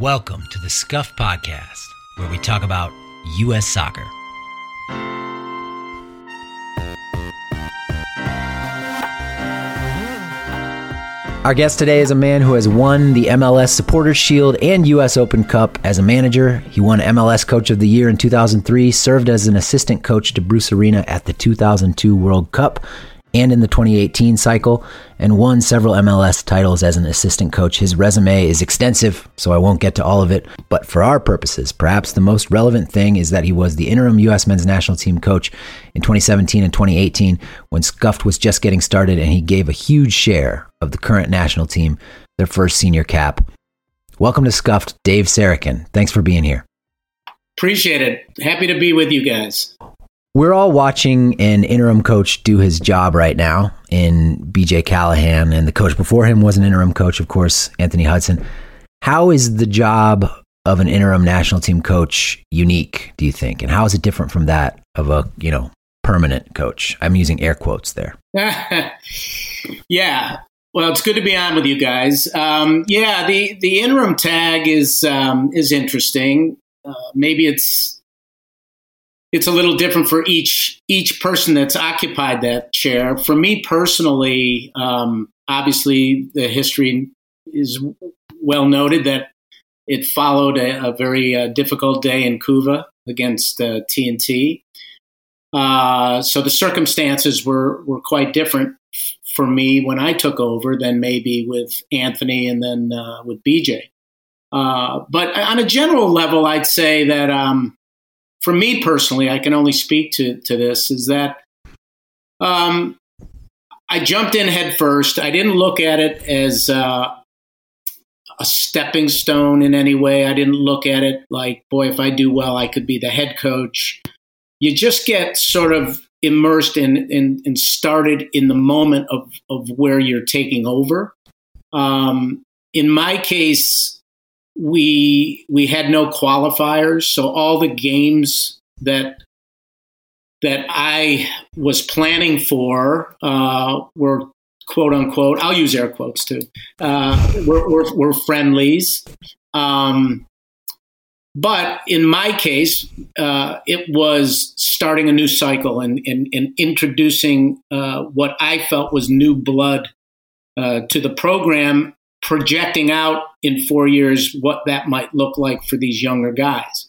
Welcome to the Scuffed Podcast, where we talk about U.S. soccer. Our guest today is a man who has won the MLS Supporters Shield and U.S. Open Cup as a manager. He won MLS Coach of the Year in 2003, served as an assistant coach to Bruce Arena at the 2002 World Cup, and in the 2018 cycle, and won several MLS titles as an assistant coach. His resume is extensive, so I won't get to all of it. But for our purposes, perhaps the most relevant thing is that he was the interim U.S. men's national team coach in 2017 and 2018 when Scuffed was just getting started, and he gave a huge share of the current national team their first senior cap. Welcome to Scuffed, Dave Sarachan. Thanks for being here. Appreciate it. Happy to be with you guys. We're all watching an interim coach do his job right now in BJ Callaghan, and the coach before him was an interim coach, of course, Anthony Hudson. How is the job of an interim national team coach unique, do you think? And how is it different from that of a, you know, permanent coach? I'm using air quotes there. yeah. Well, it's good to be on with you guys. Um, yeah, the, the interim tag is um, is interesting. Uh, maybe it's it's a little different for each each person that's occupied that chair. For me personally, um, obviously the history is well noted that it followed a, a very uh, difficult day in Couva against uh, T&T. Uh, so the circumstances were were quite different for me when I took over than maybe with Anthony and then uh, with BJ. Uh, but on a general level, I'd say that um, for me personally, I can only speak to to this is that um, I jumped in head first. I didn't look at it as uh, a stepping stone in any way. I didn't look at it like, boy, if I do well, I could be the head coach. You just get sort of immersed in, in and started in the moment of, of where you're taking over. Um, in my case, we we had no qualifiers, so all the games that that I was planning for uh, were quote unquote. I'll use air quotes too. Uh, were, were, were friendlies. Um, but in my case, uh, it was starting a new cycle and, and, and introducing uh, what I felt was new blood uh, to the program projecting out in four years what that might look like for these younger guys.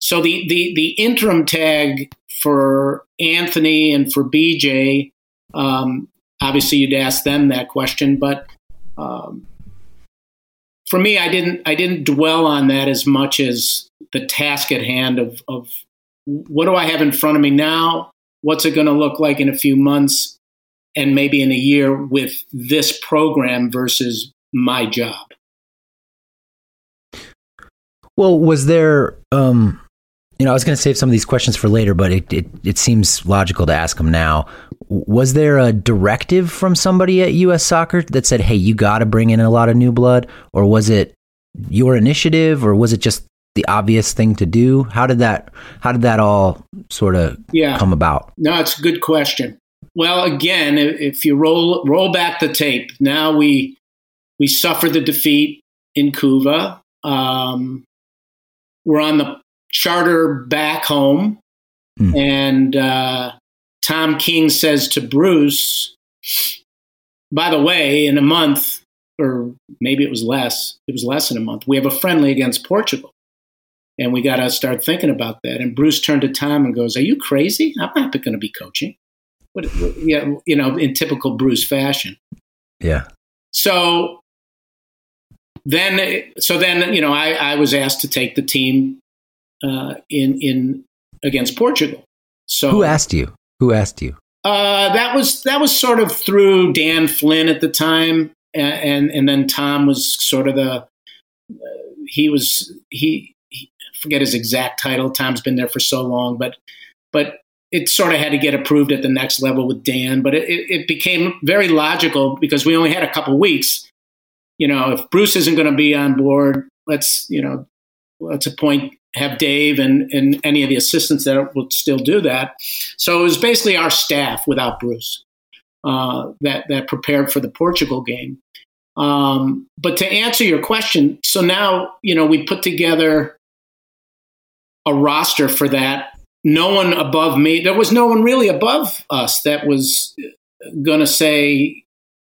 So the the the interim tag for Anthony and for BJ, um, obviously you'd ask them that question, but um, for me, I didn't I didn't dwell on that as much as the task at hand of of what do I have in front of me now? What's it going to look like in a few months? and maybe in a year with this program versus my job. Well, was there, um, you know, I was going to save some of these questions for later, but it, it, it seems logical to ask them now. Was there a directive from somebody at U.S. Soccer that said, hey, you got to bring in a lot of new blood? Or was it your initiative, or was it just the obvious thing to do? How did that, how did that all sort of yeah. come about? No, it's a good question. Well, again, if you roll roll back the tape, now we we suffered the defeat in Couva. Um, we're on the charter back home, mm. and uh, Tom King says to Bruce, "By the way, in a month, or maybe it was less, it was less than a month. We have a friendly against Portugal." And we got to start thinking about that. And Bruce turned to Tom and goes, "Are you crazy? I'm not going to be coaching." What, yeah, you know, in typical Bruce fashion. Yeah. So then so then you know I, I was asked to take the team uh, in in against Portugal. So who asked you? Who asked you? Uh, that was that was sort of through Dan Flynn at the time, and and, and then Tom was sort of the uh, he was he, he forget his exact title. Tom's been there for so long, but but it sort of had to get approved at the next level with Dan. But it, it became very logical because we only had a couple weeks you know, if Bruce isn't going to be on board, let's, you know, let's appoint, have Dave and, and any of the assistants that will still do that. So it was basically our staff without Bruce uh, that, that prepared for the Portugal game. Um, but to answer your question, so now you know we put together a roster for that. No one above me. There was no one really above us that was going to say,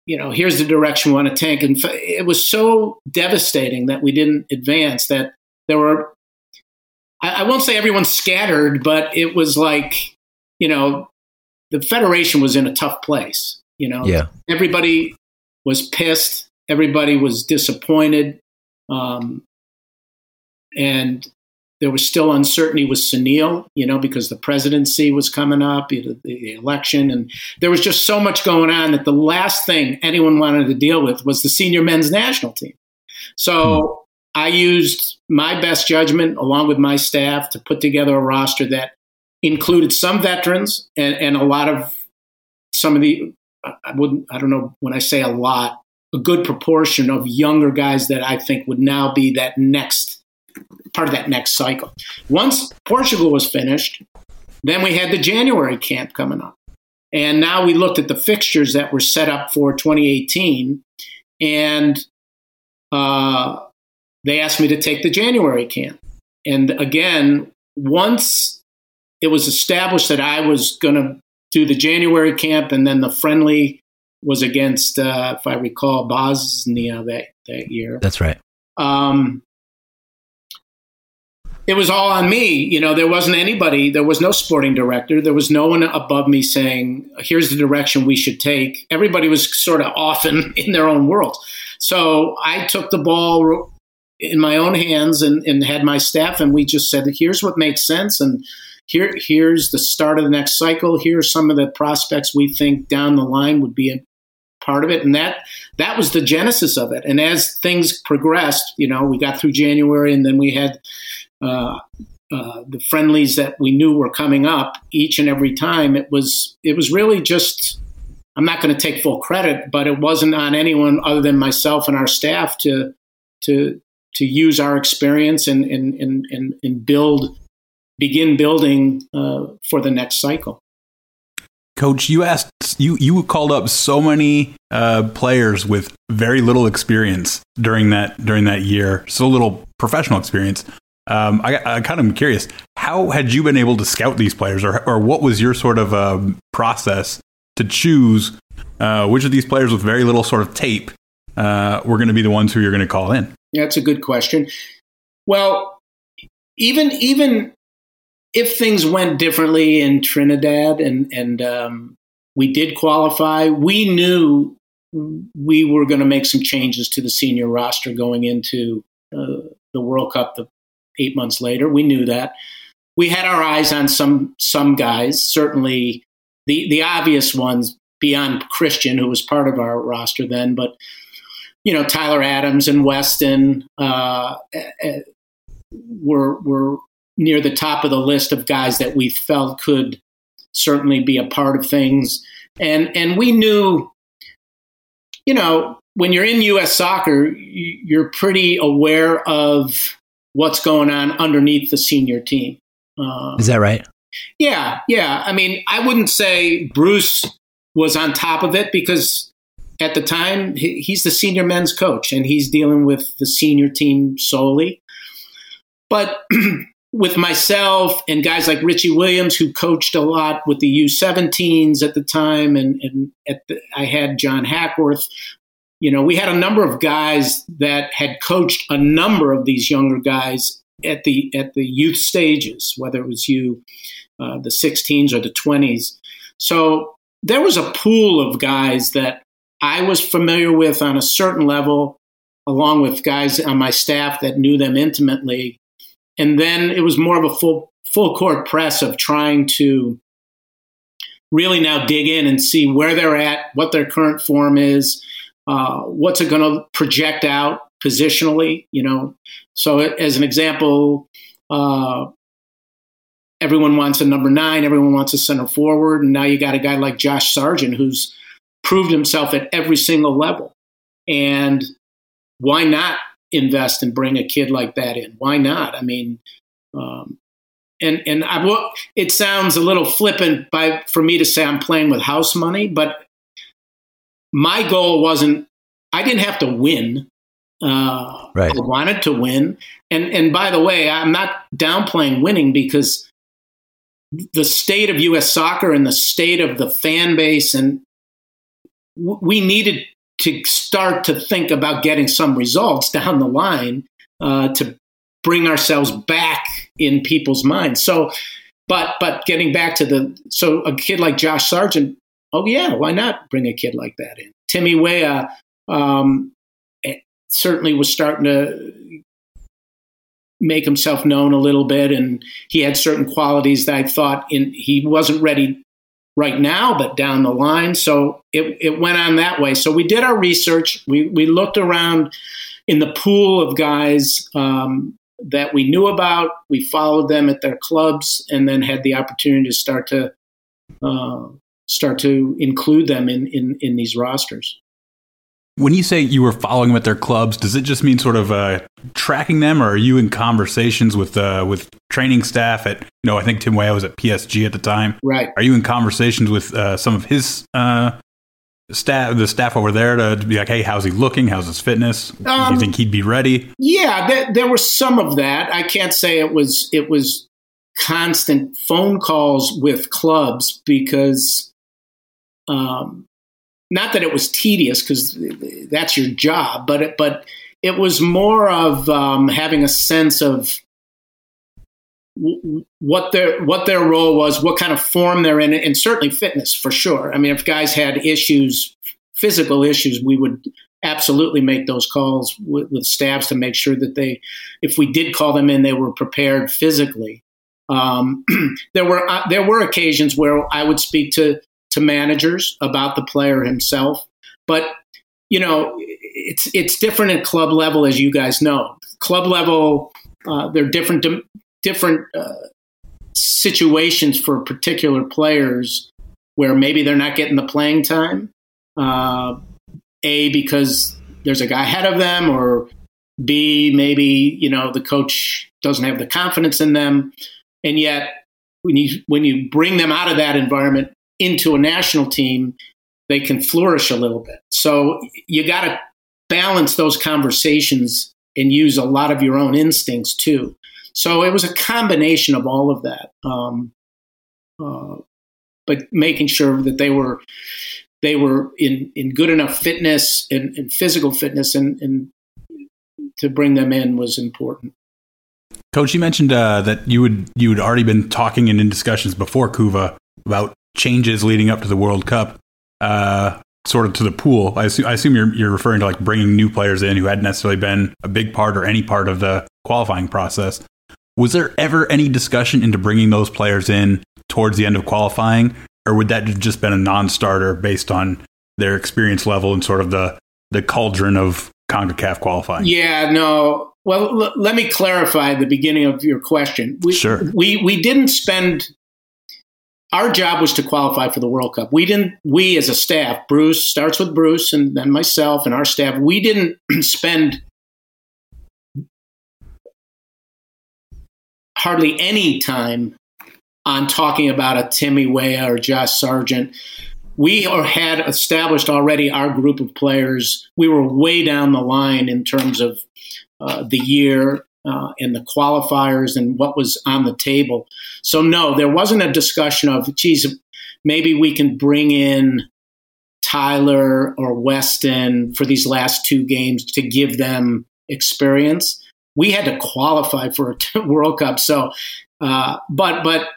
you know, here's the direction we want to take. And it was so devastating that we didn't advance that there were. I, I won't say everyone scattered, but it was like, you know, the federation was in a tough place. You know, yeah. everybody was pissed. Everybody was disappointed. Um, and there was still uncertainty with Sunil, you know, because the presidency was coming up, the, election, and there was just so much going on that the last thing anyone wanted to deal with was the senior men's national team. So hmm. I used my best judgment along with my staff to put together a roster that included some veterans and, and a lot of some of the I wouldn't I don't know when I say a lot a good proportion of younger guys that I think would now be that next part of that next cycle. Once Portugal was finished, then we had the January camp coming up. And now we looked at the fixtures that were set up for 2018, and uh, they asked me to take the January camp. And again, once it was established that I was going to do the January camp, and then the friendly was against, uh, if I recall, Bosnia that that year. That's right. Um, it was all on me. You know, there wasn't anybody, there was no sporting director, there was no one above me saying, here's the direction we should take. Everybody was sort of off in, in their own world. So I took the ball in my own hands and, and had my staff, and we just said, here's what makes sense. And here, here's the start of the next cycle. Here are some of the prospects we think down the line would be a part of it. And that, that was the genesis of it. And as things progressed, you know, we got through January and then we had, uh, uh, the friendlies that we knew were coming up each and every time. It was it was really just. I'm not going to take full credit, but it wasn't on anyone other than myself and our staff to to to use our experience and and and and, and build begin building uh, for the next cycle. Coach, you asked you you called up so many uh, players with very little experience during that during that year, so little professional experience. Um, I, I kind of am curious, how had you been able to scout these players, or, or what was your sort of um, process to choose uh, which of these players with very little sort of tape uh, were going to be the ones who you're going to call in? That's a good question. Well, even even if things went differently in Trinidad and and um, we did qualify, we knew we were going to make some changes to the senior roster going into uh, the World Cup the eight months later. We knew that. We had our eyes on some some guys. Certainly, the the obvious ones beyond Christian, who was part of our roster then, but you know Tyler Adams and Weston uh, eh, eh, were were near the top of the list of guys that we felt could certainly be a part of things. And and we knew, you know, when you're in U.S. soccer, you're pretty aware of what's going on underneath the senior team. Um, Is that right? Yeah, yeah. I mean, I wouldn't say Bruce was on top of it because at the time he's the senior men's coach and he's dealing with the senior team solely. But with myself and guys like Richie Williams, who coached a lot with the U17s at the time, and, and the, I had John Hackworth, you know, we had a number of guys that had coached a number of these younger guys at the at the youth stages, whether it was you, uh, the 16s or the 20s. So there was a pool of guys that I was familiar with on a certain level, along with guys on my staff that knew them intimately. And then it was more of a full full court press of trying to really now dig in and see where they're at, what their current form is, uh, what's it going to project out positionally? You know, so as an example, uh, everyone wants a number nine, everyone wants a center forward, and now you got a guy like Josh Sargent who's proved himself at every single level. And why not invest and bring a kid like that in? Why not? I mean, um, and and I, it sounds a little flippant by for me to say I'm playing with house money, but my goal wasn't I didn't have to win. Uh, right. I wanted to win, and and by the way, I'm not downplaying winning because the state of U.S. soccer and the state of the fan base, and w- we needed to start to think about getting some results down the line uh, to bring ourselves back in people's minds. So, but but getting back to the so a kid like Josh Sargent, oh yeah, why not bring a kid like that in? Timmy Weah um, eh, certainly was starting to make himself known a little bit, and he had certain qualities that I thought in he wasn't ready right now, but down the line. So it it went on that way. So we did our research. We we looked around in the pool of guys um, that we knew about. We followed them at their clubs, and then had the opportunity to start to uh, start to include them in, in in these rosters. When you say you were following them at their clubs, does it just mean sort of uh, tracking them, or are you in conversations with uh, with training staff at? You know, I think Tim Weah was at PSG at the time. Right. Are you in conversations with uh, some of his uh, staff, the staff over there, to, to, be like, "Hey, how's he looking? How's his fitness? Um, Do you um, think he'd be ready?" Yeah, there, there was some of that. I can't say it was it was constant phone calls with clubs because um, not that it was tedious because that's your job, but it, but it was more of um, having a sense of w- what their what their role was, what kind of form they're in, and certainly fitness for sure. I mean, if guys had issues, physical issues, we would absolutely make those calls with, with staffs to make sure that they, if we did call them in, they were prepared physically. Um, there were uh, there were occasions where I would speak to to managers about the player himself. But you know, it's it's different at club level, as you guys know. Club level, uh, there are different different uh, situations for particular players where maybe they're not getting the playing time. Uh, a because there's a guy ahead of them, or B maybe you know the coach doesn't have the confidence in them, and yet when you when you bring them out of that environment into a national team, they can flourish a little bit. So you got to balance those conversations and use a lot of your own instincts too. So it was a combination of all of that, um, uh, but making sure that they were they were in, in good enough fitness and, and physical fitness, and, and, to bring them in was important. Coach, you mentioned uh, that you would you had already been talking and in discussions before Couva about changes leading up to the World Cup, uh, sort of to the pool. I assume, I assume you're, you're referring to like bringing new players in who hadn't necessarily been a big part or any part of the qualifying process. Was there ever any discussion into bringing those players in towards the end of qualifying, or would that have just been a non-starter based on their experience level and sort of the the cauldron of CONCACAF qualifying? Yeah, no. Well, l- let me clarify the beginning of your question. We, sure. We we didn't spend our job was to qualify for the World Cup. We didn't, we as a staff, Bruce starts with Bruce and then myself and our staff, we didn't spend hardly any time on talking about a Timmy Weah or Josh Sargent. We had established already our group of players. We were way down the line in terms of uh, the year uh, and the qualifiers and what was on the table. So, no, there wasn't a discussion of, geez, maybe we can bring in Tyler or Weston for these last two games to give them experience. We had to qualify for a World Cup. So, uh, but, but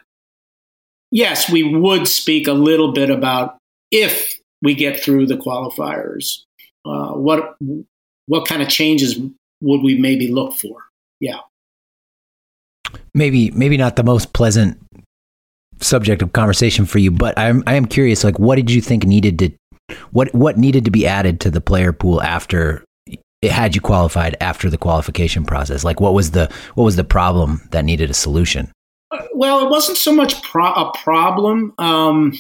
yes, we would speak a little bit about if we get through the qualifiers, uh, what, what kind of changes would we maybe look for? Yeah. Maybe maybe not the most pleasant subject of conversation for you, but I'm I am curious. Like, what did you think needed to what what needed to be added to the player pool after it had you qualified after the qualification process? Like, what was the what was the problem that needed a solution? Uh, well, it wasn't so much pro- a problem. Um,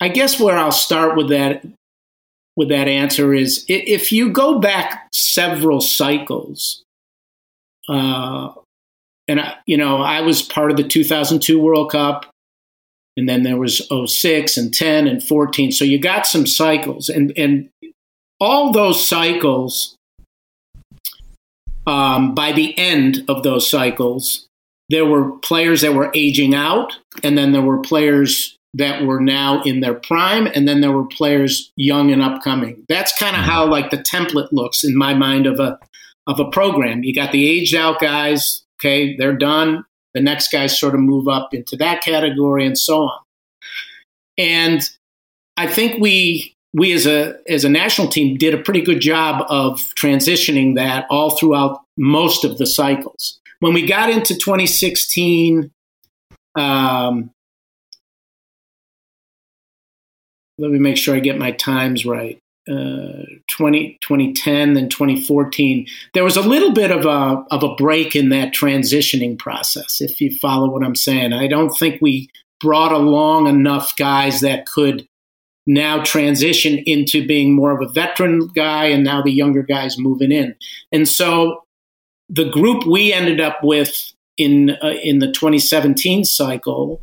I guess where I'll start with that with that answer is if you go back several cycles, uh, and I, you know, I was part of the 2002 World Cup. and then there was 06 and 10 and 14. So you got some cycles, and and all those cycles. Um, by the end of those cycles, there were players that were aging out, and then there were players that were now in their prime, and then there were players young and upcoming. That's kind of how like the template looks in my mind of a of a program. You got the aged out guys, okay, they're done. The next guys sort of move up into that category and so on. And I think we we as a as a national team did a pretty good job of transitioning that all throughout most of the cycles. When we got into 2016, um, let me make sure I get my times right. Uh, 20, 2010, then 2014, there was a little bit of a, of a break in that transitioning process, if you follow what I'm saying. I don't think we brought along enough guys that could now transition into being more of a veteran guy, and now the younger guys moving in. And so the group we ended up with in, uh, in the 2017 cycle,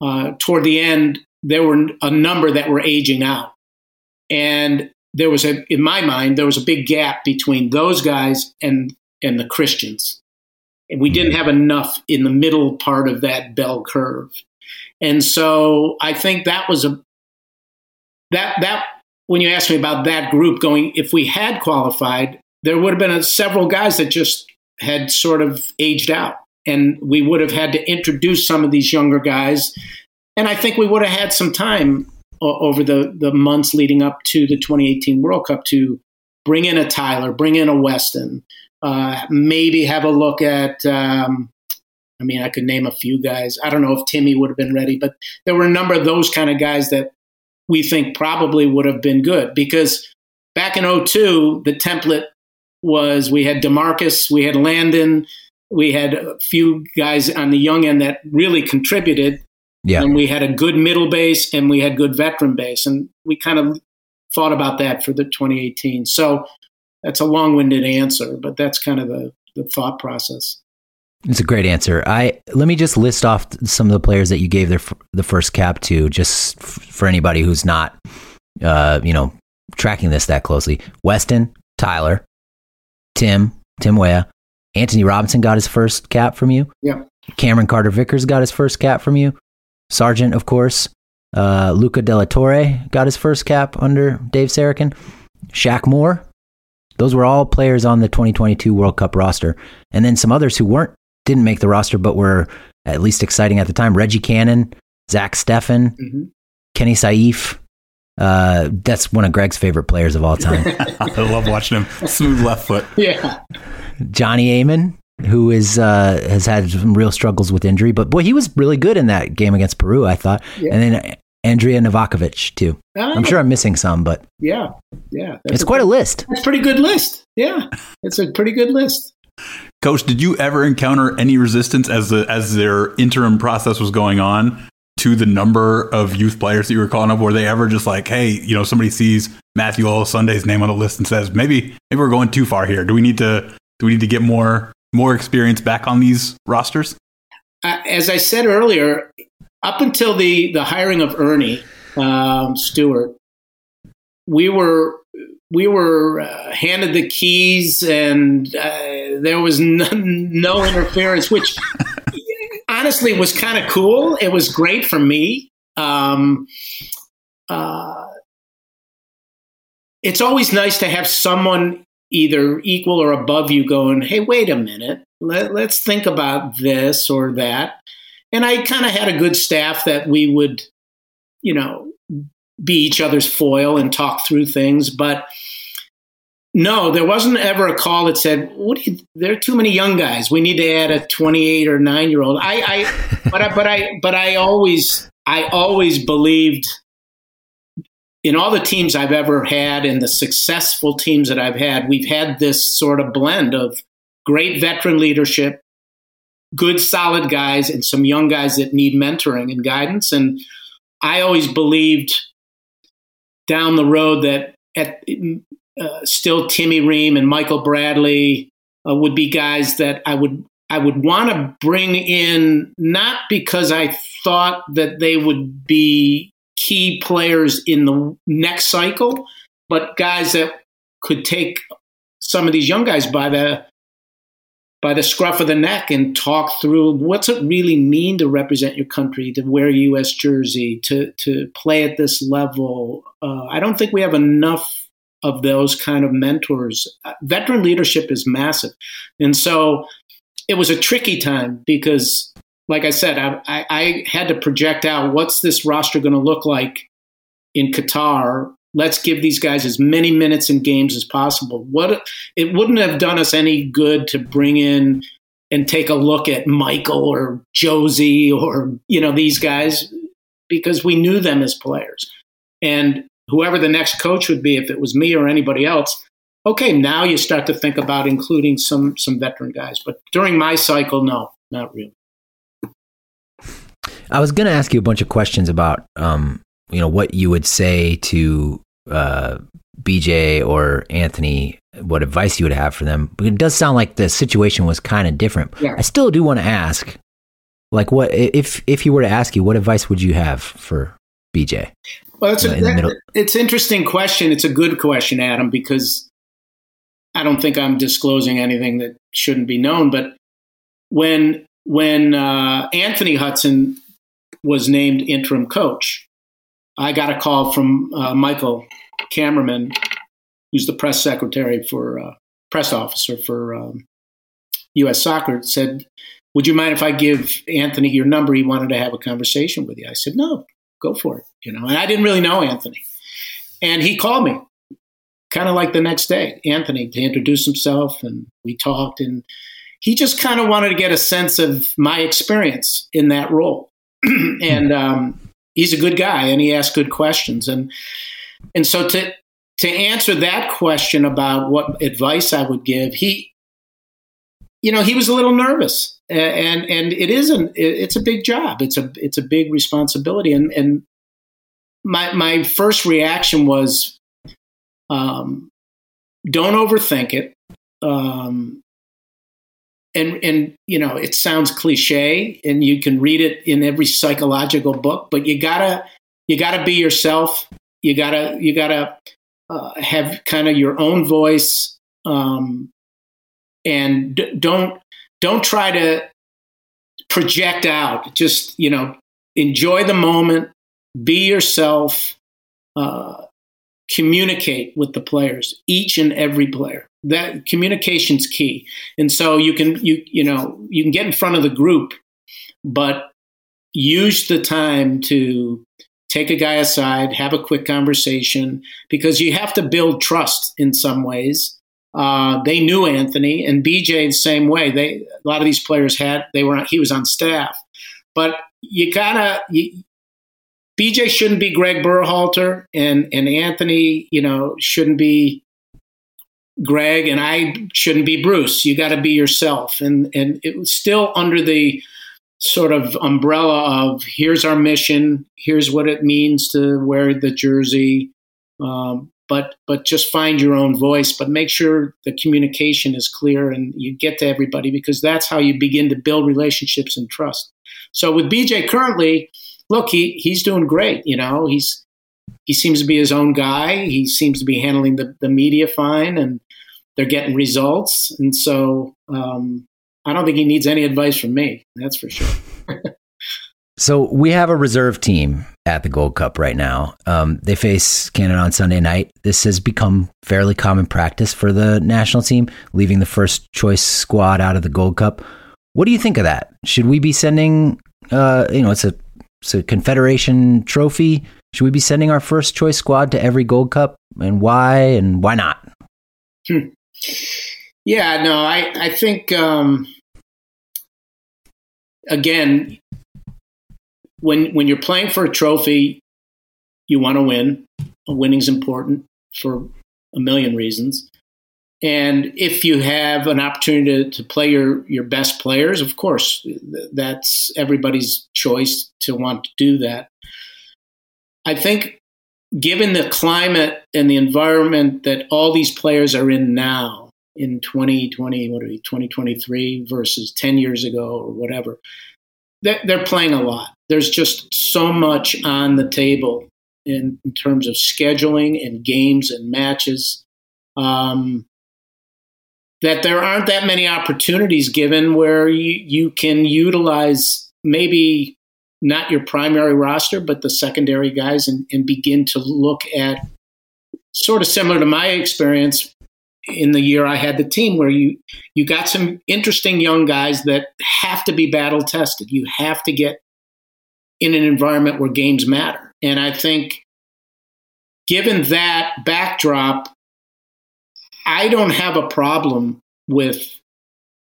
uh, toward the end, there were a number that were aging out. And there was a, in my mind, there was a big gap between those guys and, and the Christians. And we didn't have enough in the middle part of that bell curve. And so I think that was a, that, that, when you asked me about that group going, if we had qualified, there would have been a, several guys that just had sort of aged out. And we would have had to introduce some of these younger guys and I think we would have had some time over the, the months leading up to the 2018 World Cup to bring in a Tyler, bring in a Weston, uh, maybe have a look at. Um, I mean, I could name a few guys. I don't know if Timmy would have been ready, but there were a number of those kind of guys that we think probably would have been good because back in 02, the template was we had Demarcus, we had Landon, we had a few guys on the young end that really contributed. Yeah. And we had a good middle base and we had good veteran base. And we kind of thought about that for the 2018. So that's a long winded answer, but that's kind of the, the thought process. It's a great answer. I let me just list off some of the players that you gave their the first cap to, just f- for anybody who's not, uh, you know, tracking this that closely. Weston, Tyler, Tim, Tim Weah, Antonee Robinson got his first cap from you. Yeah. Cameron Carter Vickers got his first cap from you. Sargent, of course. Uh, Luca de la Torre got his first cap under Dave Sarachan. Shaq Moore. Those were all players on the 2022 World Cup roster. And then some others who weren't, didn't make the roster, but were at least exciting at the time. Reggie Cannon, Zach Steffen, mm-hmm. Kenny Saief. Uh, that's one of Greg's favorite players of all time. I love watching him. Smooth left foot. Yeah. Johnny Amon, who is uh, has had some real struggles with injury, but boy, he was really good in that game against Peru. I thought, yeah. and then Andrija Novakovich too. Uh, I'm sure I'm missing some, but yeah, yeah, it's a quite a list. It's a pretty good list. Yeah, it's a pretty good list. Coach, did you ever encounter any resistance as the as their interim process was going on to the number of youth players that you were calling up? Were they ever just like, hey, you know, somebody sees Matthew Olosunde's name on the list and says, maybe maybe we're going too far here. Do we need to do we need to get more more experience back on these rosters? Uh, as I said earlier, up until the the hiring of Earnie um, Stewart, we were we were uh, handed the keys, and uh, there was no, no interference, which honestly was kind of cool. It was great for me. Um, uh, it's always nice to have someone either equal or above you going, hey, wait a minute, Let, let's think about this or that. And I kind of had a good staff that we would, you know, be each other's foil and talk through things. But no, there wasn't ever a call that said, "What? You, there are too many young guys. We need to add a 28 or 9 year old." I, I, but I, but I, but I always, I always believed in all the teams I've ever had and the successful teams that I've had, we've had this sort of blend of great veteran leadership, good solid guys, and some young guys that need mentoring and guidance. And I always believed down the road that at uh, still Timmy Ream and Michael Bradley uh, would be guys that I would I would want to bring in not because I thought that they would be key players in the next cycle, but guys that could take some of these young guys by the by the scruff of the neck and talk through what's it really mean to represent your country, to wear a U.S. jersey, to to play at this level. Uh, I don't think we have enough of those kind of mentors. Veteran leadership is massive, and so it was a tricky time because, like I said, I, I, I had to project out what's this roster going to look like in Qatar let's give these guys as many minutes in games as possible. What it wouldn't have done us any good to bring in and take a look at Michael or Jozy or you know these guys because we knew them as players. And whoever the next coach would be if it was me or anybody else, okay, now you start to think about including some some veteran guys. But during my cycle, no, not really. I was going to ask you a bunch of questions about um, you know what you would say to uh, BJ or Anthony, what advice you would have for them. But it does sound like the situation was kind of different. Yeah. I still do want to ask, like, what if if he were to ask you, what advice would you have for BJ? Well, it's, a, that, it's interesting question. It's a good question, Adam, because I don't think I'm disclosing anything that shouldn't be known. But when when uh, Anthony Hudson was named interim coach, I got a call from uh, Michael Kammarman, who's the press secretary for uh, press officer for um, U.S. Soccer. Said, "Would you mind if I give Anthony your number? He wanted to have a conversation with you." I said, "No, go for it." You know, and I didn't really know Anthony, and he called me, kind of like the next day, Anthony, to introduce himself, and we talked, and he just kind of wanted to get a sense of my experience in that role, and. Um, he's a good guy and he asks good questions. And and so to to answer that question about what advice I would give he you know he was a little nervous. And and it isn't it's a big job. It's a it's a big responsibility. And and my my first reaction was um, don't overthink it. Um, and and you know it sounds cliche and you can read it in every psychological book but you gotta you gotta be yourself. You gotta you gotta uh, have kind of your own voice um, and d- don't don't try to project out. Just you know enjoy the moment be yourself uh, communicate with the players each and every player that communication's key. And so you can you you know you can get in front of the group, but use the time to take a guy aside, have a quick conversation, because you have to build trust in some ways. Uh, they knew Anthony and BJ the same way. They a lot of these players had they were he was on staff, but you gotta you, BJ shouldn't be Greg Berhalter and and Anthony you know shouldn't be Greg and I shouldn't be Bruce. You got to be yourself. And and it was still under the sort of umbrella of here's our mission, here's what it means to wear the jersey. Um, but but just find your own voice. But make sure the communication is clear and you get to everybody because that's how you begin to build relationships and trust. So with BJ currently, look, he he's doing great. You know, he's he seems to be his own guy. He seems to be handling the, the media fine, and they're getting results. And so um, I don't think he needs any advice from me. That's for sure. so we have a reserve team at the Gold Cup right now. Um, they face Canada on Sunday night. This has become fairly common practice for the national team, leaving the first choice squad out of the Gold Cup. What do you think of that? Should we be sending? Uh, you know, it's a a Confederation trophy. Should we be sending our first choice squad to every Gold Cup, and why and why not? Hmm. Yeah, no, I I think um, again when when you're playing for a trophy, you want to win. Winning's important for a million reasons. And if you have an opportunity to, to play your, your best players, of course, that's everybody's choice to want to do that. I think given the climate and the environment that all these players are in now, in 2020, what are we, 2023 versus 10 years ago or whatever. They're playing a lot. There's just so much on the table in, in terms of scheduling and games and matches. Um, that there aren't that many opportunities given where you, you can utilize maybe not your primary roster, but the secondary guys and, and begin to look at sort of similar to my experience in the year I had the team where you you got some interesting young guys that have to be battle tested. You have to get in an environment where games matter. And I think given that backdrop, I don't have a problem with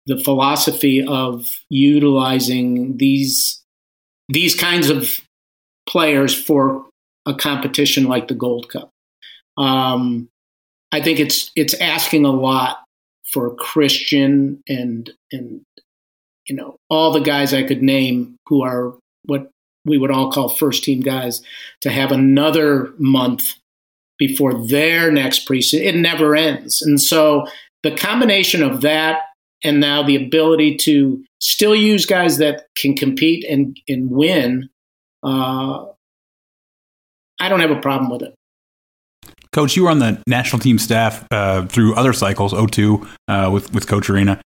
the philosophy of utilizing these these kinds of players for a competition like the Gold Cup. Um, I think it's it's asking a lot for Christian and and you know all the guys I could name who are what we would all call first team guys to have another month before their next preseason. It never ends, and so the combination of that and now the ability to still use guys that can compete and and win. Uh, I don't have a problem with it. Coach, you were on the national team staff uh, through other cycles, 02, uh, with, with Coach Arena.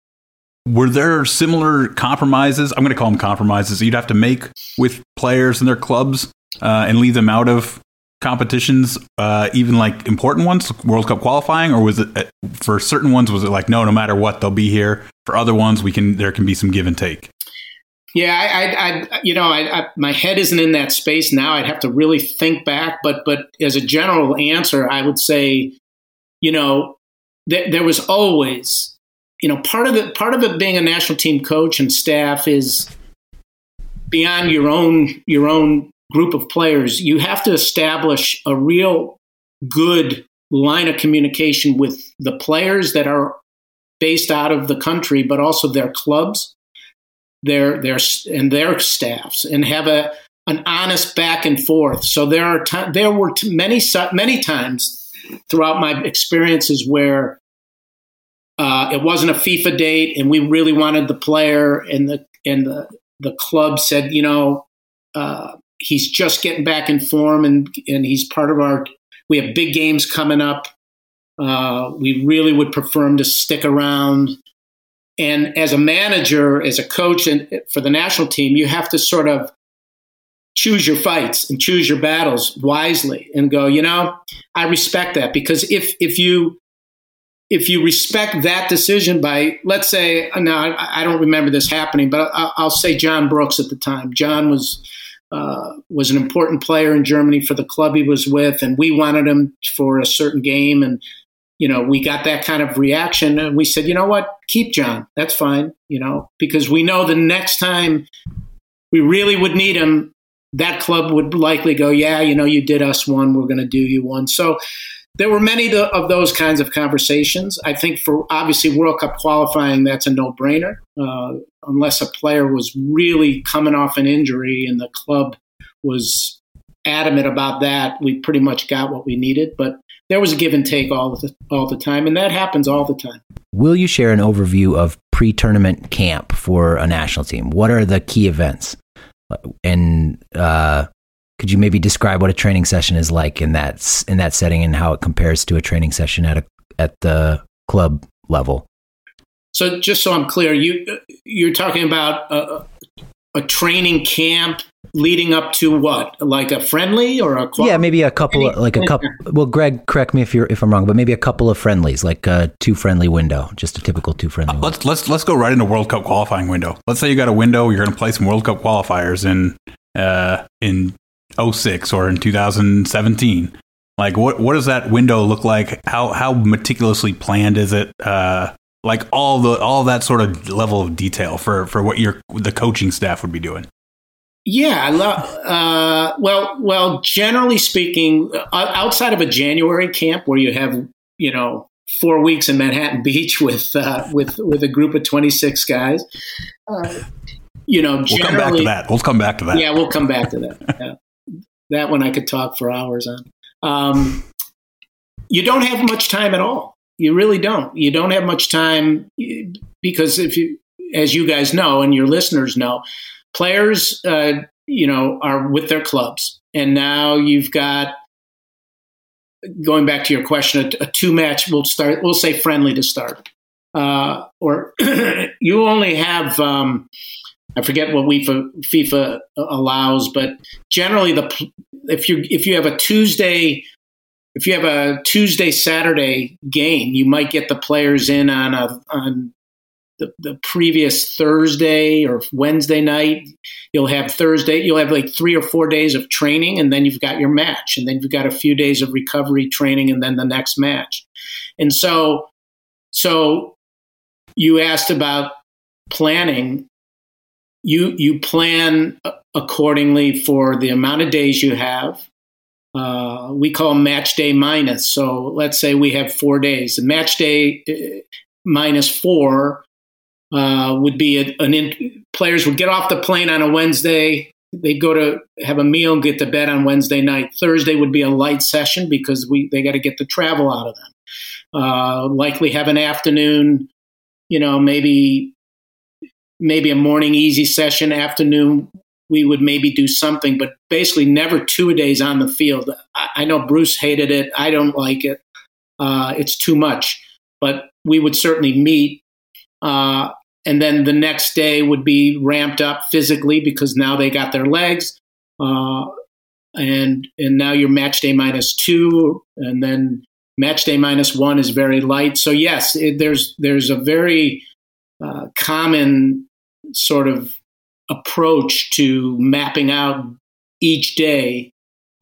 Were there similar compromises? I'm going to call them compromises you'd have to make with players and their clubs uh, and leave them out of competitions, uh, even like important ones, World Cup qualifying, or was it uh, for certain ones? Was it like no, no matter what, they'll be here. For other ones, we can there can be some give and take. Yeah, I, I, I you know, I, I, my head isn't in that space now. I'd have to really think back, but but as a general answer, I would say, you know, th- there was always, you know, part of it. Part of it being a national team coach and staff is beyond your own your own group of players. You have to establish a real good line of communication with the players that are based out of the country, but also their clubs their their and their staffs and have a an honest back and forth. So there are t- there were t- many many times throughout my experiences where uh, it wasn't a FIFA date and we really wanted the player and the and the the club said you know uh, he's just getting back in form and and he's part of our we have big games coming up. Uh, we really would prefer him to stick around. And as a manager, as a coach, and for the national team, you have to sort of choose your fights and choose your battles wisely and go, you know, I respect that because if if you if you respect that decision by, let's say, now I, don't remember this happening, but I'll, say John Brooks at the time. John was uh, was an important player in Germany for the club he was with, and we wanted him for a certain game, and you know, we got that kind of reaction and we said, you know what, keep John. That's fine, you know, because we know the next time we really would need him, that club would likely go, yeah, you know, you did us one, we're going to do you one. So there were many of those kinds of conversations. I think for obviously World Cup qualifying, that's a no brainer, uh, unless a player was really coming off an injury and the club was adamant about that. We pretty much got what we needed. But there was a give and take all the all the time, and that happens all the time. Will you share an overview of pre-tournament camp for a national team? What are the key events? And uh, could you maybe describe what a training session is like in that in that setting and how it compares to a training session at a at the club level? So, just so I'm clear, you you're talking about a, a training camp leading up to what? Like a friendly or a qual- yeah maybe a couple of, like a couple well greg correct me if you're if i'm wrong but maybe a couple of friendlies like a two friendly window just a typical two friendly uh, let's let's let's go right into world cup qualifying window. Let's say you got a window you're going to play some world cup qualifiers in uh in 06 or in 2017 like what what does that window look like how how meticulously planned is it uh like all the all that sort of level of detail for for what your the coaching staff would be doing yeah, I love. Uh, well, well, generally speaking, uh, outside of a January camp where you have you know four weeks in Manhattan Beach with uh, with with a group of twenty six guys, uh, you know, we'll come back to that. We'll come back to that. Yeah, we'll come back to that. That one I could talk for hours on. Um, you don't have much time at all. You really don't. You don't have much time because if you, as you guys know and your listeners know, players, uh, you know, are with their clubs, and now you've got going back to your question, a, a two match. We'll start. We'll say friendly to start, uh, or you only have. Um, I forget what FIFA, FIFA allows, but generally the if you if you have a Tuesday if you have a Tuesday Saturday game, you might get the players in on a on the, the previous Thursday or Wednesday night. You'll have Thursday, you'll have like three or four days of training, and then you've got your match, and then you've got a few days of recovery training, and then the next match. And so, so you asked about planning. You you plan accordingly for the amount of days you have uh, we call match day minus. So let's say we have four days. The match day uh, minus four uh, would be a, an in, players would get off the plane on a Wednesday. They'd go to have a meal and get to bed on Wednesday night. Thursday would be a light session because we they got to get the travel out of them. Uh, likely have an afternoon, you know, maybe maybe a morning easy session, afternoon we would maybe do something, but basically never two days on the field. I, I know Bruce hated it. I don't like it. Uh, it's too much. But we would certainly meet. Uh, and then the next day would be ramped up physically because now they got their legs. Uh, and and now you're match day minus two, and then match day minus one is very light. So yes, it, there's there's a very uh, common sort of approach to mapping out each day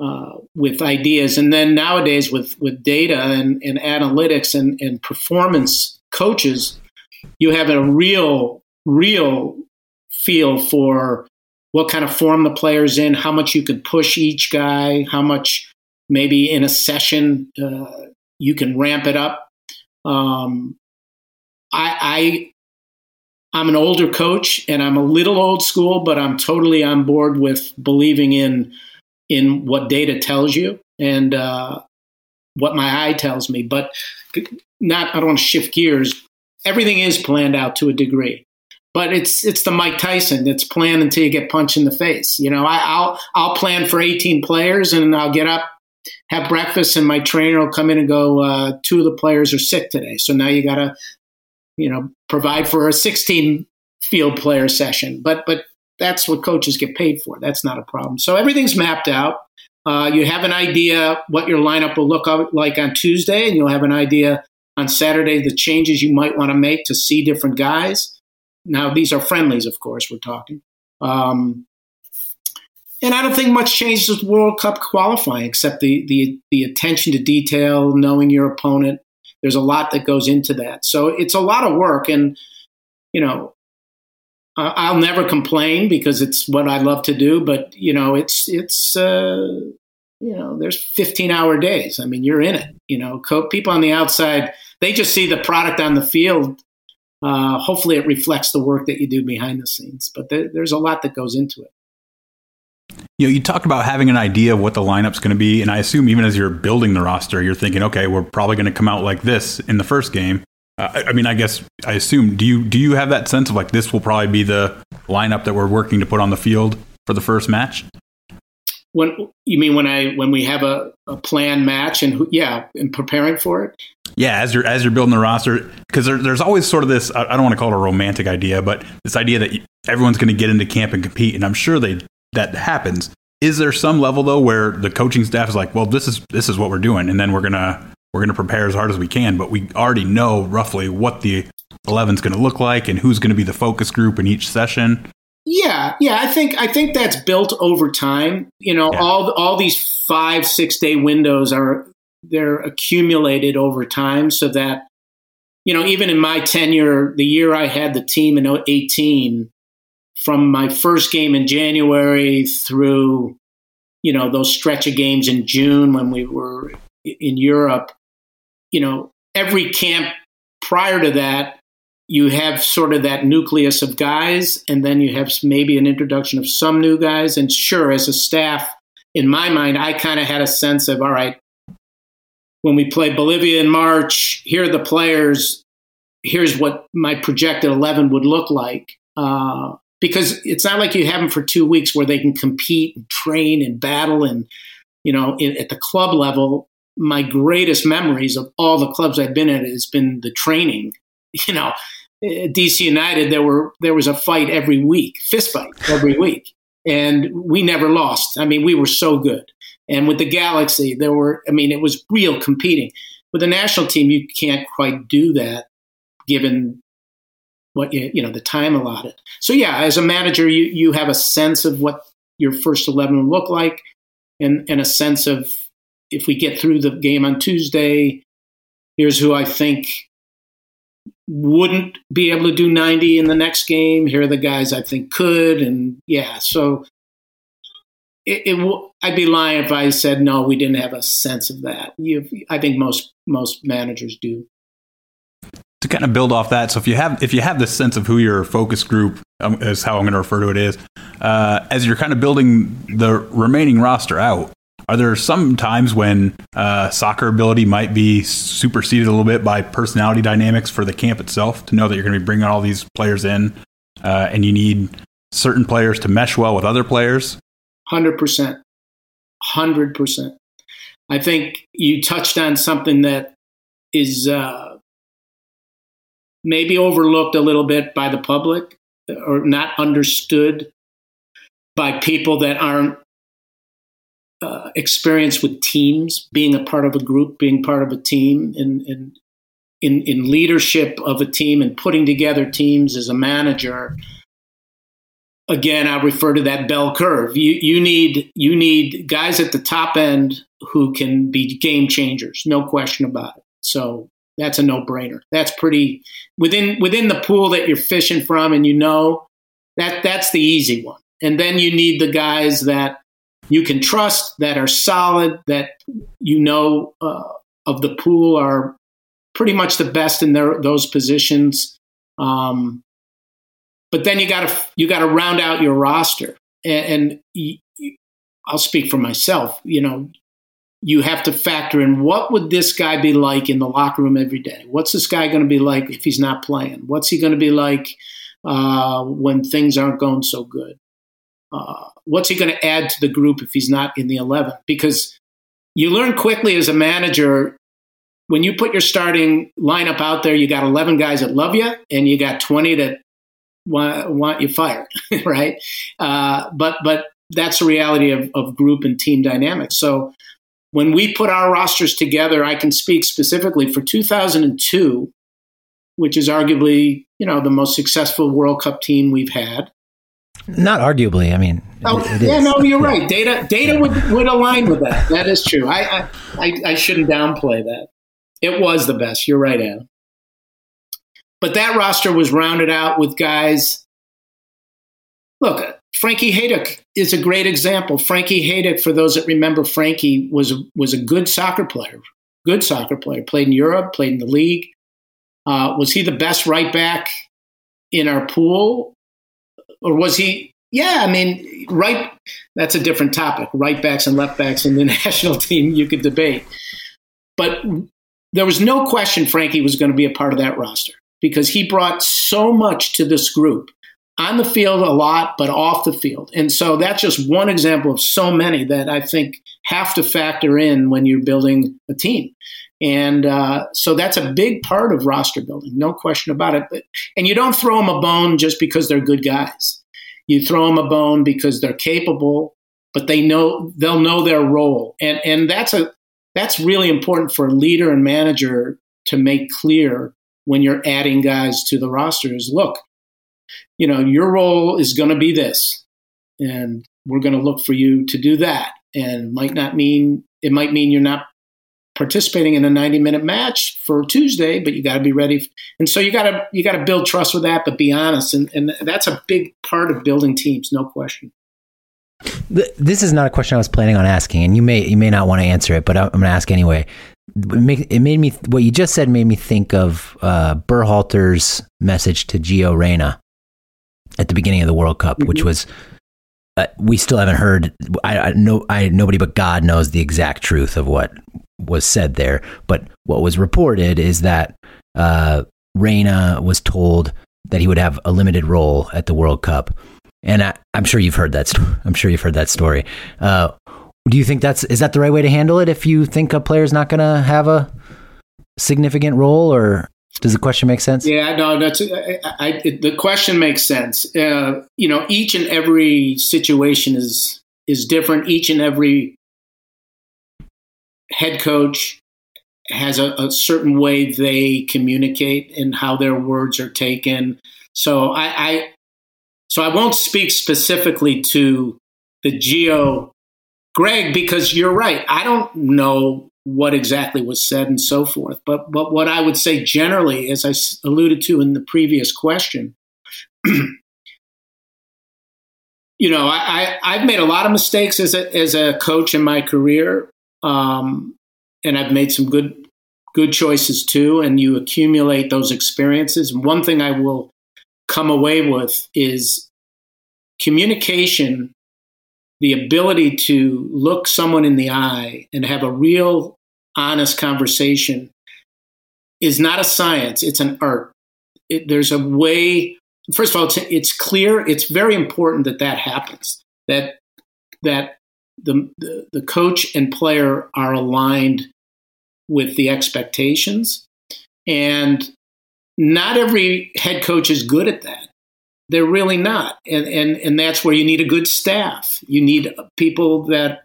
uh, with ideas. And then nowadays, with, with data and, and analytics and, and performance coaches, you have a real, real feel for what kind of form the player's in, how much you can push each guy, how much maybe in a session uh, you can ramp it up. Um, I, I'm an older coach and I'm a little old school, but I'm totally on board with believing in in what data tells you and uh, what my eye tells me. But not I don't want to shift gears. Everything is planned out to a degree, but it's it's the Mike Tyson. It's planned until you get punched in the face. You know, I, will I'll plan for 18 players and I'll get up, have breakfast, and my trainer will come in and go. Uh, two of the players are sick today, so now you got to you know, provide for a 16 field player session. But but that's what coaches get paid for. That's not a problem. So everything's mapped out. Uh, you have an idea what your lineup will look like on Tuesday, and you'll have an idea on Saturday the changes you might want to make to see different guys. Now these are friendlies, of course. We're talking. Um, and I don't think much changes with World Cup qualifying, except the, the the attention to detail, knowing your opponent, there's a lot that goes into that. So it's a lot of work. And, you know, I'll never complain because it's what I love to do. But, you know, it's, it's, uh, you know, there's 15 hour days. I mean, you're in it. You know, people on the outside, they just see the product on the field. Uh, hopefully, it reflects the work that you do behind the scenes. But there, there's a lot that goes into it. You know, you talked about having an idea of what the lineup's going to be, and I assume even as you're building the roster, you're thinking, okay, we're probably going to come out like this in the first game. Uh, I mean, I guess I assume. Do you do you have that sense of like this will probably be the lineup that we're working to put on the field for the first match? When you mean when I when we have a, a planned match and yeah, and preparing for it. Yeah, as you're as you're building the roster, because there, there's always sort of this. I don't want to call it a romantic idea, but this idea that everyone's going to get into camp and compete, and I'm sure they that happens. Is there some level though where the coaching staff is like, well, this is this is what we're doing, and then we're gonna we're gonna prepare as hard as we can, but we already know roughly what the 11 is going to look like and who's going to be the focus group in each session. Yeah, yeah, I think I think that's built over time. You know, yeah. all all these five six day windows are they're accumulated over time, so that you know even in my tenure, the year I had the team in 18, from my first game in January through, you know, those stretch of games in June when we were in Europe, you know, every camp prior to that, you have sort of that nucleus of guys, and then you have maybe an introduction of some new guys. And sure, as a staff, in my mind, I kind of had a sense of, all right, when we play Bolivia in March, here are the players. Here's what my projected 11 would look like. Uh, because it's not like you have them for two weeks where they can compete and train and battle and you know in, at the club level. My greatest memories of all the clubs i've been at has been the training. You know at dc united there were there was a fight every week fist fight every week and we never lost. I mean we were so good. And with the galaxy there were i mean it was real competing. With the national team you can't quite do that given what you, you know the time allotted. So yeah, as a manager, you you have a sense of what your first eleven will look like, and and a sense of if we get through the game on Tuesday, here's who I think wouldn't be able to do 90 in the next game. Here are the guys I think could, and yeah, so it, it I'd be lying if I said no, we didn't have a sense of that. You, I think most most managers do to kind of build off that. So if you have if you have this sense of who your focus group um, is how I'm going to refer to it is, uh, as you're kind of building the remaining roster out, are there some times when uh, soccer ability might be superseded a little bit by personality dynamics for the camp itself? To know that you're going to be bringing all these players in, uh, and you need certain players to mesh well with other players. Hundred percent, hundred percent. I think you touched on something that is uh, maybe overlooked a little bit by the public or not understood by people that aren't uh, experienced with teams, being a part of a group, being part of a team, and, and in, in leadership of a team and putting together teams as a manager. Again, I refer to that bell curve. You, you need you need guys at the top end who can be game changers, no question about it. So that's a no-brainer. That's pretty within within the pool that you're fishing from, and you know that that's the easy one. And then you need the guys that you can trust, that are solid, that you know uh, of the pool are pretty much the best in their those positions. Um, but then you got to you got to round out your roster, and, and I'll speak for myself. You know, you have to factor in what would this guy be like in the locker room every day? What's this guy going to be like if he's not playing? What's he going to be like uh, when things aren't going so good? Uh, what's he going to add to the group if he's not in the 11? Because you learn quickly as a manager when you put your starting lineup out there, you got 11 guys that love you and you got 20 that want, you fired, right? Uh, but but that's the reality of, of group and team dynamics. So when we put our rosters together, I can speak specifically for 2002, which is arguably you know the most successful World Cup team we've had. Not arguably, I mean. Oh, yeah, no, you're right. Data data would, would align with that. That is true. I, I I shouldn't downplay that. It was the best. You're right, Adam. But that roster was rounded out with guys. Look, Frankie Hejduk is a great example. Frankie Hejduk, for those that remember, Frankie was was a good soccer player, good soccer player. Played in Europe, played in the league. Uh, was he the best right back in our pool, or was he? Yeah, I mean, right. That's a different topic. Right backs and left backs in the national team, you could debate. But there was no question Frankie was going to be a part of that roster because he brought so much to this group on the field a lot, but off the field. And so that's just one example of so many that I think have to factor in when you're building a team. And uh, so that's a big part of roster building, no question about it. But, and you don't throw them a bone just because they're good guys. You throw them a bone because they're capable, but they know they'll know their role. And and that's a that's really important for a leader and manager to make clear when you're adding guys to the roster is look, you know, your role is going to be this, and we're going to look for you to do that. And might not mean it might mean you're not participating in a 90 minute match for Tuesday, but you got to be ready. And so you got to you got to build trust with that, but be honest. And, and that's a big part of building teams, no question. This is not a question I was planning on asking, and you may you may not want to answer it, but I'm going to ask anyway. It made me what you just said made me think of uh, Berhalter's message to Gio Reyna at the beginning of the World Cup, mm-hmm. which was uh, we still haven't heard. I, I know I nobody but God knows the exact truth of what was said there. But what was reported is that uh, Reyna was told that he would have a limited role at the World Cup, and I, am sure you've heard that. St- I'm sure you've heard that story. Uh, do you think that's is that the right way to handle it? If you think a player's not going to have a significant role, or does the question make sense? Yeah, no, that's I, I, the question makes sense. Uh, you know, each and every situation is is different. Each and every head coach has a, a certain way they communicate and how their words are taken. So I, I so I won't speak specifically to the Gio Greg because you're right. I don't know what exactly was said and so forth. But but what I would say generally, as I alluded to in the previous question, you know, I, I have made a lot of mistakes as a as a coach in my career, um, and I've made some good good choices too. And you accumulate those experiences. And one thing I will come away with is communication the ability to look someone in the eye and have a real honest conversation is not a science, it's an art. It, there's a way, first of all, it's, it's clear, it's very important that that happens, that, that the, the, the coach and player are aligned with the expectations. And not every head coach is good at that. They're really not. And, and, and that's where you need a good staff. You need people that,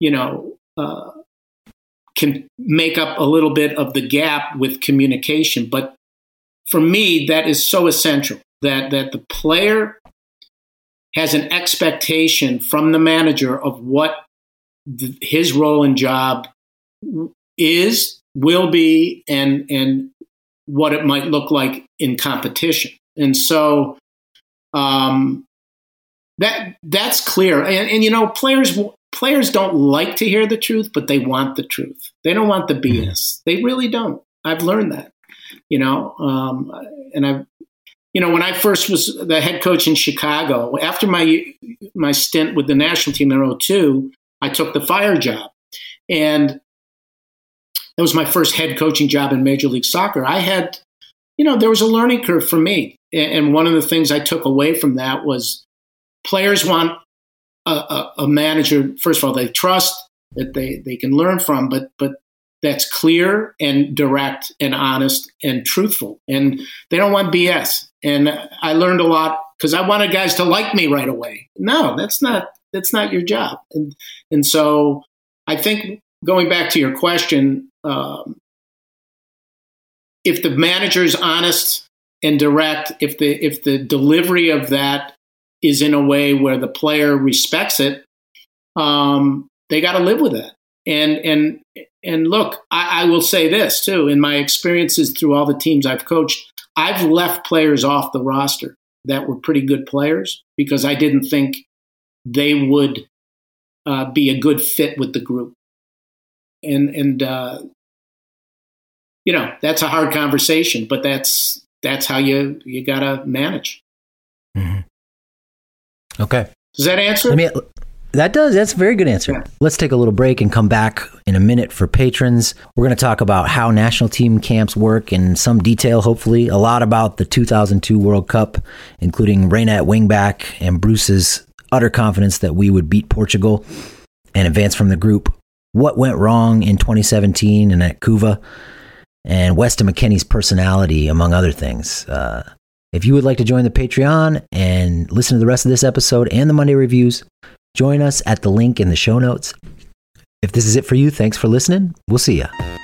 you know, uh, can make up a little bit of the gap with communication. But for me, that is so essential that, that the player has an expectation from the manager of what th- his role and job is, will be, and, and what it might look like in competition. And so um, that that's clear. And, and you know, players players don't like to hear the truth, but they want the truth. They don't want the BS. Mm-hmm. They really don't. I've learned that. You know, um, and I've you know, when I first was the head coach in Chicago, after my my stint with the national team in 02, I took the fire job. And that was my first head coaching job in Major League Soccer. I had, you know, there was a learning curve for me. And one of the things I took away from that was players want a, a, a manager, first of all, they trust that they, they can learn from, but, but that's clear and direct and honest and truthful. And they don't want BS. And I learned a lot because I wanted guys to like me right away. No, that's not that's not your job. And and so I think going back to your question, um, if the manager is honest and direct, if the if the delivery of that is in a way where the player respects it, um, they got to live with it. And and and look, I, I will say this too. In my experiences through all the teams I've coached, I've left players off the roster that were pretty good players because I didn't think they would uh, be a good fit with the group. And and uh, you know that's a hard conversation, but that's that's how you you got to manage. Mm-hmm. Okay. Does that answer? Let me, that does. That's a very good answer. Yeah. Let's take a little break and come back in a minute for patrons. We're going to talk about how national team camps work in some detail, hopefully, a lot about the 2002 World Cup, including Reyna at wingback and Bruce's utter confidence that we would beat Portugal and advance from the group. What went wrong in 2017 and at Couva, and Weston McKennie's personality, among other things. Uh, if you would like to join the Patreon and listen to the rest of this episode and the Monday reviews, join us at the link in the show notes. If this is it for you, thanks for listening. We'll see you.